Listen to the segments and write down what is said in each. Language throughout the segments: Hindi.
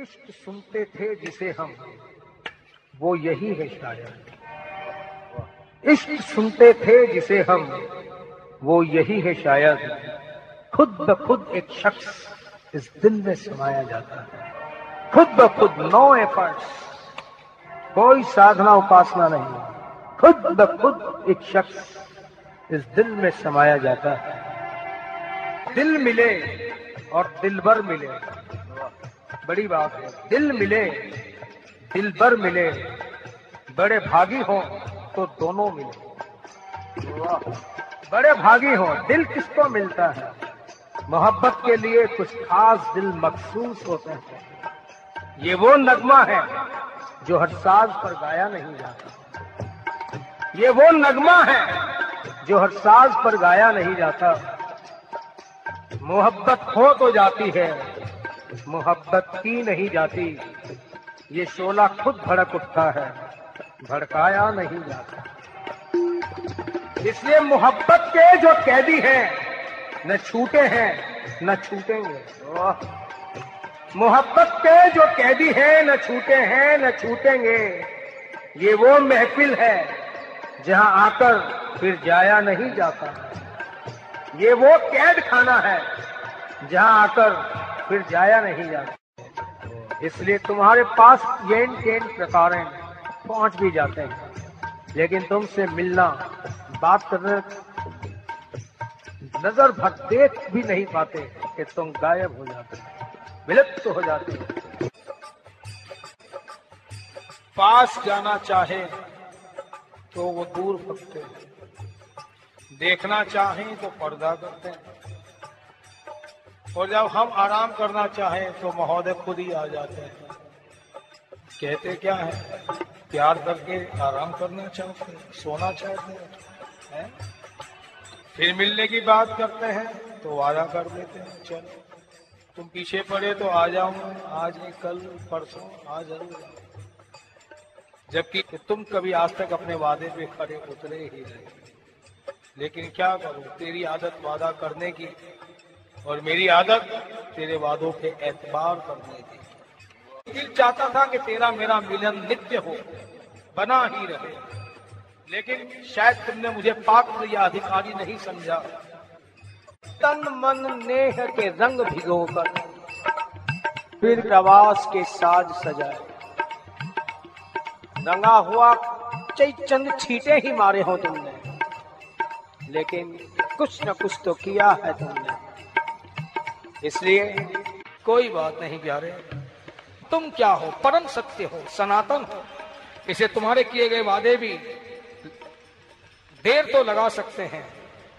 इश्क सुनते थे जिसे हम, वो यही है शायद इश्क सुनते थे जिसे हम, वो यही है शायद खुद ब खुद एक शख्स इस दिल में समाया जाता है। खुद ब खुद नो एफर्ट्स, कोई साधना उपासना नहीं। खुद ब खुद एक शख्स इस दिल में समाया जाता है। दिल मिले और दिलबर मिले। बड़ी बात। है दिल मिले दिलबर मिले, बड़े भागी हो तो दोनों मिले। बड़े भागी हो, दिल किसको मिलता है? मोहब्बत के लिए कुछ खास दिल मखसूस होते हैं। ये वो नगमा है जो हर साज पर गाया नहीं जाता। ये वो नगमा है जो हर साज पर गाया नहीं जाता। मोहब्बत हो तो जाती है मोहब्बत की नहीं जाती। ये शोला खुद भड़क उठता है, भड़काया नहीं जाता। इसलिए मोहब्बत के जो कैदी हैं, न छूटे हैं, न छूटेंगे। मोहब्बत के जो कैदी हैं, न छूटे हैं, न छूटेंगे। ये वो महफिल है, जहाँ आकर फिर जाया नहीं जाता। ये वो कैद खाना है, जहाँ आकर फिर जाया नहीं जाता। इसलिए तुम्हारे पास येन केन प्रकार पहुँच भी जाते हैं। लेकिन तुमसे मिलना, बात करने, नज़र भर देख भी नहीं पाते कि तुम गायब हो जाते विलुप्त तो हो जाते पास जाना चाहे तो वो दूर भगते देखना चाहे तो पर्दा करते हैं। और जब हम आराम करना चाहें तो महोदय खुद ही आ जाते हैं। कहते क्या है? प्यार करके आराम करना चाहते हैं, सोना चाहते हैं, है? फिर मिलने की बात करते हैं तो वादा कर देते हैं, चलो। तुम पीछे पड़े तो आ जाऊँगा आज नहीं, कल, परसों आ ज़रूर जबकि तुम कभी आज तक अपने वादे पे खड़े उतरे ही नहीं। लेकिन क्या करूँ? तेरी आदत वादा करने की और मेरी आदत तेरे वादों के एतबार करने की दिल चाहता था कि तेरा मेरा मिलन नित्य हो, बना ही रहे। लेकिन शायद तुमने मुझे पात्र या अधिकारी नहीं समझा। तन मन नेह के रंग भिगोकर फिर प्रवास के साज सजाए। रंगा हुआ चई चंद छीटे ही मारे हो तुमने, लेकिन कुछ न कुछ तो किया है तुमने। इसलिए कोई बात नहीं प्यारे। तुम क्या हो? परम सत्य हो, सनातन हो। इसे तुम्हारे किए गए वादे भी देर तो लगा सकते हैं,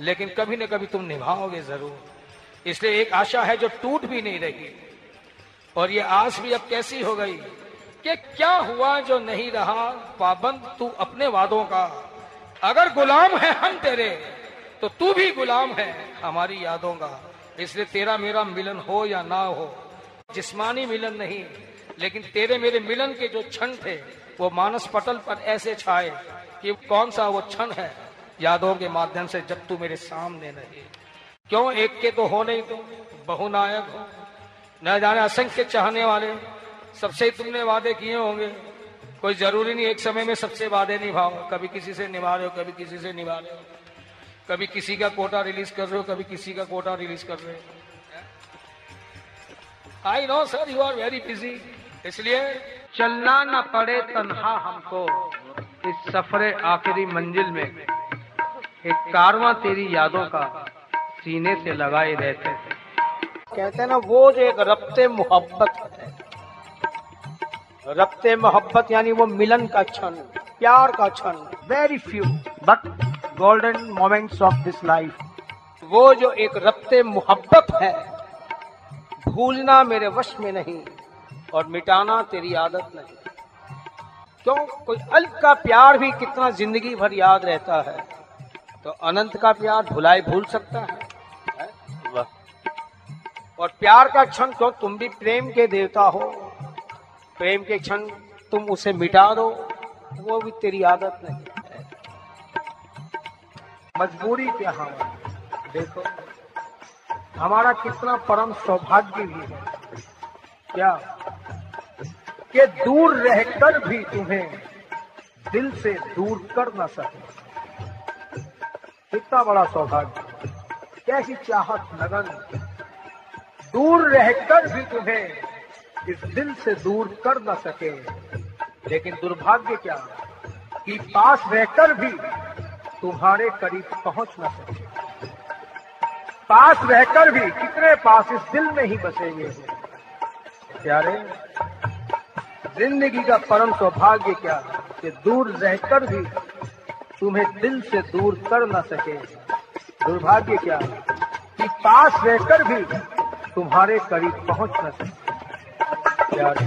लेकिन कभी न कभी तुम निभाओगे ज़रूर। इसलिए एक आशा है जो टूट भी नहीं रही। और ये आस भी अब कैसी हो गई कि क्या हुआ जो नहीं रहा? पाबंद तू अपने वादों का। अगर गुलाम है हम तेरे तो तू भी गुलाम है हमारी यादों का। इसलिए तेरा मेरा मिलन हो या ना हो, जिस्मानी मिलन नहीं, लेकिन तेरे मेरे मिलन के जो क्षण थे, वो मानस पटल पर ऐसे छाए कि कौन सा वो क्षण है, यादों के माध्यम से जब तू मेरे सामने नहीं क्यों एक के तो हो नहीं तुम बहुनायक हो। न जाने असंख्य चाहने वाले, सबसे तुमने वादे किए होंगे। कोई ज़रूरी नहीं एक समय में सबसे वादे निभाओ, कभी किसी से निभा रहे हो, कभी किसी से निभा रहे हो। कभी किसी का कोटा रिलीज़ कर रहे हो कभी किसी का कोटा रिलीज़ कर रहे हो। I know sir you are very busy इसलिए चलना न पड़े तनहा हमको इस सफरे आखिरी मंजिल में। एक कारवा तेरी यादों का सीने से लगाए रहते थे कहते हैं ना वो जो एक रब्ते मोहब्बत है। रब्ते मोहब्बत यानी वो मिलन का क्षण प्यार का क्षण very few but golden moments of this life वो जो एक रब्ते मोहब्बत है भूलना मेरे वश में नहीं और मिटाना तेरी आदत नहीं। क्यों? कोई अल्प का प्यार भी कितना ज़िंदगी भर याद रहता है तो अनंत का प्यार भुलाए भूल सकता है, है? और प्यार का क्षण क्यों तुम भी प्रेम के देवता हो। प्रेम के क्षण तुम उसे मिटा दो वो भी तेरी आदत नहीं। मजबूरी क्या हमारी देखो, हमारा कितना परम सौभाग्य भी है। क्या? कि दूर रहकर भी तुम्हें दिल से दूर कर ना सके। कितना बड़ा सौभाग्य। कैसी चाहत लगन। दूर रहकर भी तुम्हें इस दिल से दूर कर ना सके। लेकिन दुर्भाग्य क्या? कि पास रहकर भी तुम्हारे करीब पहुँच न सके। पास रहकर भी कितने पास इस दिल में ही बसे हुए हैं। प्यारे, ज़िंदगी का परम सौभाग्य क्या कि दूर रहकर भी तुम्हें दिल से दूर कर न सके? दुर्भाग्य क्या कि पास रहकर भी तुम्हारे करीब पहुँच न सके? प्यारे,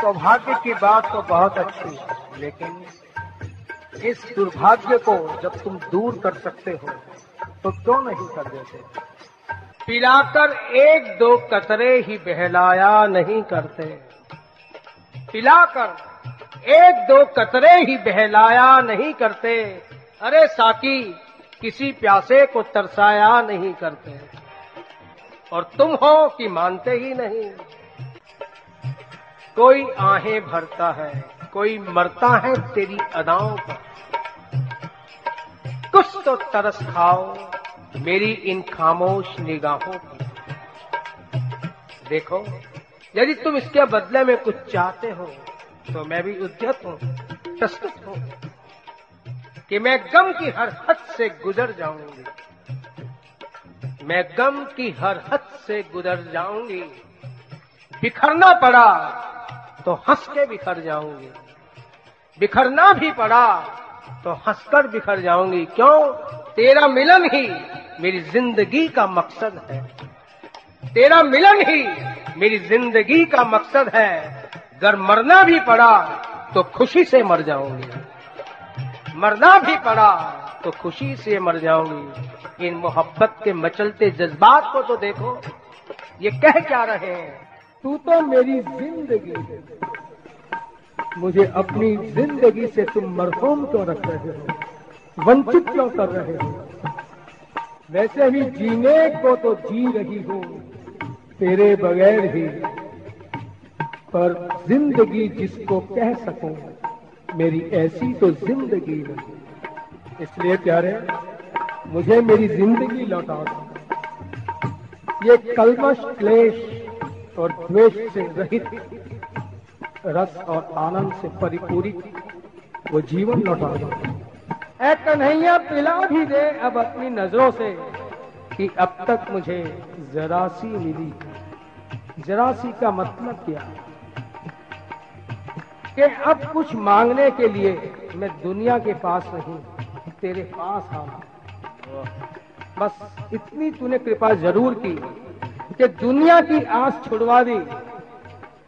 सौभाग्य की बात तो बहुत अच्छी है, लेकिन इस दुर्भाग्य को जब तुम दूर कर सकते हो तो क्यों नहीं कर देते? पिलाकर एक दो कतरे ही बहलाया नहीं करते। पिलाकर एक दो कतरे ही बहलाया नहीं करते। अरे साकी, किसी प्यासे को तरसाया नहीं करते। और तुम हो कि मानते ही नहीं। कोई आहें भरता है। कोई मरता है तेरी अदाओं पर। कुछ तो तरस खाओ मेरी इन खामोश निगाहों की देखो, यदि तुम इसके बदले में कुछ चाहते हो तो मैं भी उद्यत हूँ, प्रस्तुत हूँ, कि मैं गम की हर हद से गुजर जाऊँगी। मैं गम की हर हद से गुजर जाऊँगी। बिखरना पड़ा तो हंस के बिखर जाऊँगी। बिखरना भी पड़ा तो हंसकर बिखर जाऊँगी। क्यों? तेरा मिलन ही मेरी ज़िंदगी का मकसद है। तेरा मिलन ही मेरी ज़िंदगी का मकसद है। अगर मरना भी पड़ा तो खुशी से मर जाऊँगी। मरना भी पड़ा तो खुशी से मर जाऊँगी। इन मोहब्बत के मचलते जज्बात को तो देखो, ये कह क्या रहे हैं? तू तो मेरी ज़िंदगी। मुझे अपनी ज़िंदगी से तुम मरहूम क्यों रख रहे हो? वंचित क्यों कर रहे हो? वैसे ही जीने को तो जी रही हो, तेरे बगैर ही। पर ज़िंदगी जिसको कह सकूँ, मेरी ऐसी तो ज़िंदगी नहीं। इसलिए प्यारे, मुझे मेरी ज़िंदगी लौटा दो ये कलमश क्लेश और द्वेष से रहित रस और आनंद से परिपूरित वो जीवन लौटा। ऐ कन्हैया, पिला भी दे अब अपनी नज़रों से कि अब तक मुझे जरा सी मिली। जरा सी का मतलब क्या? कि अब कुछ मांगने के लिए मैं दुनिया के पास नहीं, तेरे पास आना बस इतनी तूने कृपा ज़रूर की कि दुनिया की आस छुड़वा दी।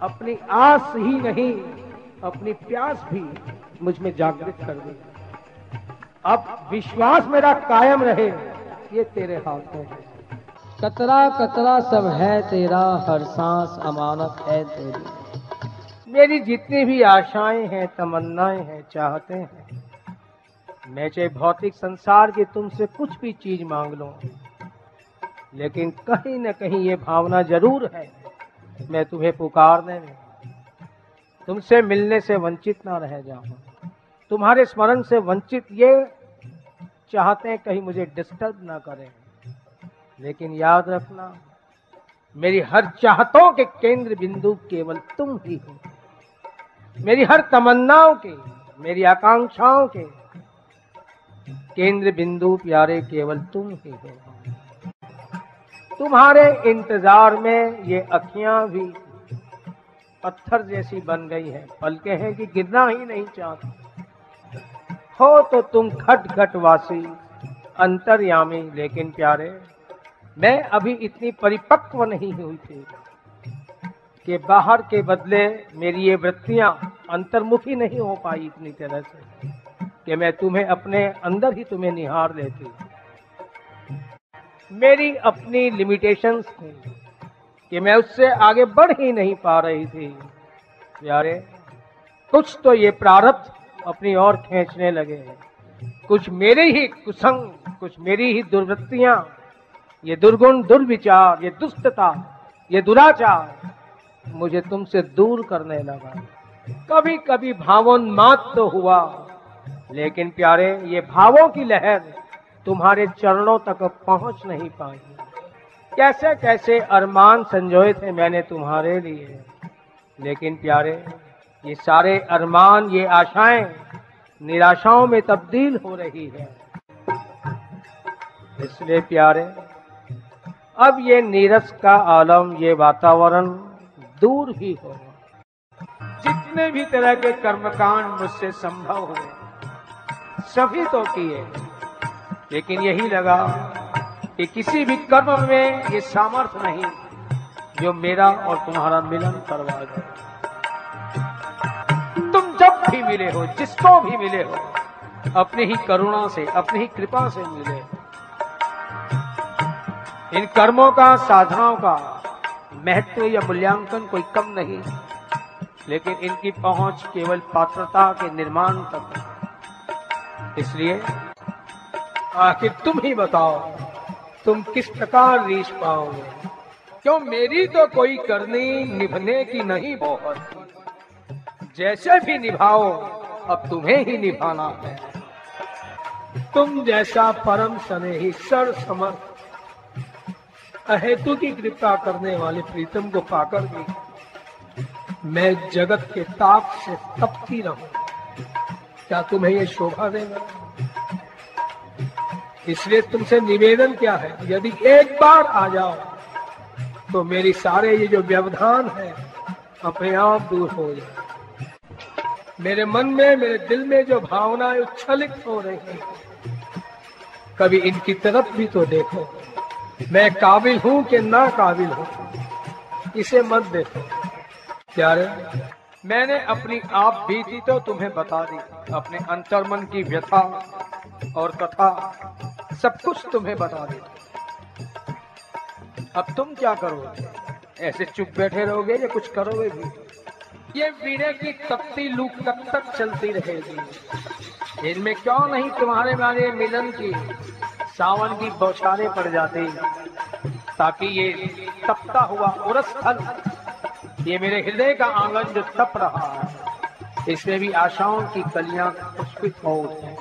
अपनी आस ही नहीं अपनी प्यास भी मुझमें जागृत कर दी। अब विश्वास मेरा कायम रहे ये तेरे हाथ में। है कतरा कतरा सब है तेरा हर सांस अमानत है तेरी। मेरी जितनी भी आशाएँ हैं तमन्नाएँ हैं चाहते हैं मैं चाहे भौतिक संसार की तुमसे कुछ भी चीज़ मांग लूँ लेकिन कहीं न कहीं ये भावना ज़रूर है। मैं तुम्हें पुकारने में तुमसे मिलने से वंचित ना रह जाऊँ तुम्हारे स्मरण से वंचित ये चाहते हैं कहीं मुझे डिस्टर्ब ना करें। लेकिन याद रखना, मेरी हर चाहतों के केंद्र बिंदु केवल तुम ही हो। मेरी हर तमन्नाओं के, मेरी आकांक्षाओं के केंद्र बिंदु प्यारे केवल तुम ही हो। तुम्हारे इंतज़ार में ये अखियाँ भी पत्थर जैसी बन गई हैं। पलके हैं कि गिरना ही नहीं चाहती। हो तो तुम खट खट वासी, अंतर्यामी, लेकिन प्यारे, मैं अभी इतनी परिपक्व नहीं हुई थी कि बाहर के बदले मेरी ये वृत्तियाँ अंतर्मुखी नहीं हो पाई इतनी तरह से कि मैं तुम्हें अपने अंदर ही तुम्हें निहार लेती। मेरी अपनी लिमिटेशंस थी कि मैं उससे आगे बढ़ ही नहीं पा रही थी। प्यारे, कुछ तो ये प्रारब्ध अपनी ओर खींचने लगे कुछ मेरे ही कुसंग, कुछ मेरी ही दुर्वृत्तियाँ, ये दुर्गुण, दुर्विचार, ये दुष्टता, ये दुराचार मुझे तुमसे दूर करने लगा। कभी कभी भावोन्माद तो हुआ, लेकिन प्यारे, ये भावों की लहर तुम्हारे चरणों तक पहुँच नहीं पाई कैसे कैसे अरमान संजोए थे मैंने तुम्हारे लिए। लेकिन प्यारे, ये सारे अरमान, ये आशाएँ निराशाओं में तब्दील हो रही है। इसलिए प्यारे, अब ये नीरस का आलम, ये वातावरण दूर ही होगा जितने भी तरह के कर्मकांड मुझसे संभव हुए, सभी तो किए। लेकिन यही लगा कि किसी भी कर्म में ये सामर्थ्य नहीं जो मेरा और तुम्हारा मिलन करवा दे। तुम जब भी मिले हो, जिसको भी मिले हो, अपनी ही करुणा से, अपनी ही कृपा से मिले। इन कर्मों का, साधनाओं का महत्व या मूल्यांकन कोई कम नहीं, लेकिन इनकी पहुँच केवल पात्रता के निर्माण तक इसलिए आखिर तुम ही बताओ, तुम किस प्रकार रीछ पाओगे? क्यों मेरी तो कोई करनी निभने की नहीं बहुत जैसे भी निभाओ, अब तुम्हें ही निभाना है। तुम जैसा परम स्नेही सर समर्थ अहेतु की कृपा करने वाले प्रीतम को पाकर भी मैं जगत के ताप से तपती रहूँ। क्या तुम्हें ये शोभा देगा? इसलिए तुमसे निवेदन क्या है? यदि एक बार आ जाओ तो मेरी सारे ये जो व्यवधान है, अपने आप दूर हो जाए। मेरे मन में, मेरे दिल में जो भावनाएँ उच्छलित हो रही हैं, कभी इनकी तरफ़ भी तो देखो। मैं काबिल हूँ कि ना काबिल हूँ? इसे मत देखो। प्यारे, मैंने अपनी आप बीती तो तुम्हें बता दी। अपने अंतर्मन की व्यथा और कथा सब कुछ तुम्हें बता दी अब तुम क्या करोगे? ऐसे चुप बैठे रहोगे या कुछ करोगे भी? ये वीरे की तपती लू कब तक चलती रहेगी। इनमें क्यों नहीं तुम्हारे मारे मिलन की? सावन की बौछारें पड़ जाती, ताकि ये तपता हुआ उरस फल, ये मेरे हृदय का आँगन जो तप रहा है, इसमें भी आशाओं की कलियाँ पुष्पित हो उठे।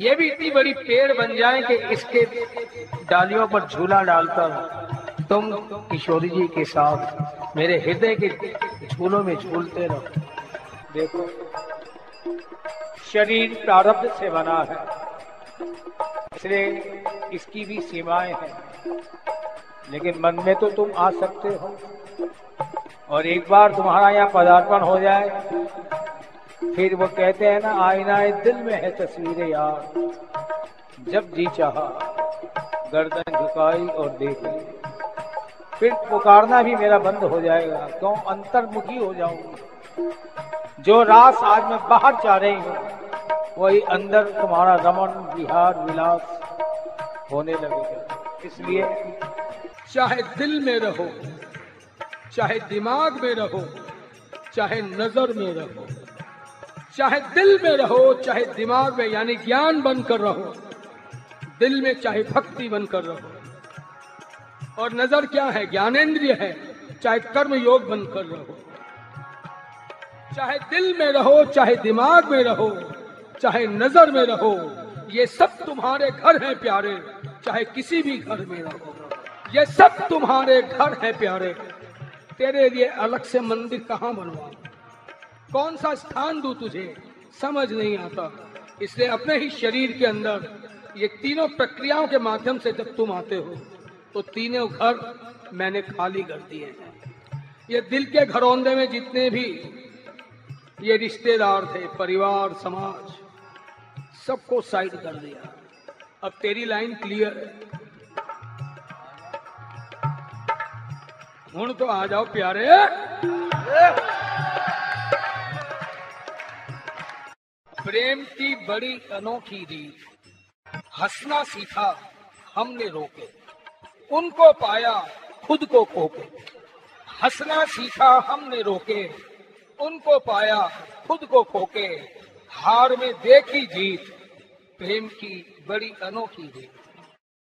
ये भी इतनी बड़ी पेड़ बन जाए कि इसके डालियों पर झूला डालकर तुम किशोरी जी के साथ मेरे हृदय के झूलों में झूलते रहो। देखो, शरीर प्रारब्ध से बना है, इसलिए इसकी भी सीमाएँ हैं। लेकिन मन में तो तुम आ सकते हो। और एक बार तुम्हारा यहाँ पदार्पण हो जाए फिर वो कहते हैं ना आईना दिल में है तस्वीरें यार। जब जी चाहा, गर्दन झुकाई और देखी फिर पुकारना भी मेरा बंद हो जाएगा, क्यों? अंतर्मुखी हो जाऊँगी। जो रास आज मैं बाहर चाह रही हूँ, वही अंदर तुम्हारा रमन, विहार, विलास होने लगेगा इसलिए चाहे दिल में रहो, चाहे दिमाग में रहो, चाहे नज़र में रहो चाहे दिल में रहो, चाहे दिमाग में, यानी ज्ञान बनकर रहो। दिल में चाहे भक्ति बनकर रहो। और नज़र क्या है? ज्ञानेन्द्रिय है। चाहे कर्म योग बनकर रहो। चाहे दिल में रहो, चाहे दिमाग में रहो, चाहे नज़र में रहो, ये सब तुम्हारे घर हैं प्यारे। चाहे किसी भी घर में रहो। ये सब तुम्हारे घर हैं प्यारे। तेरे लिए अलग से मंदिर कहाँ बनवा कौन सा स्थान दू तुझे? समझ नहीं आता। इसलिए अपने ही शरीर के अंदर ये तीनों प्रक्रियाओं के माध्यम से जब तुम आते हो तो तीनों घर मैंने खाली कर दिए हैं। ये दिल के घरौंदे में जितने भी ये रिश्तेदार थे, परिवार, समाज, सबको साइड कर दिया। अब तेरी लाइन क्लियर है। हूँ तो आ जाओ प्यारे। प्रेम की बड़ी अनोखी रीत। हंसना सीखा, हमने रोके। उनको पाया, खुद को खोके हंसना सीखा, हमने रोके। उनको पाया, खुद को खोके हार में देखी जीत, प्रेम की बड़ी अनोखी रीत।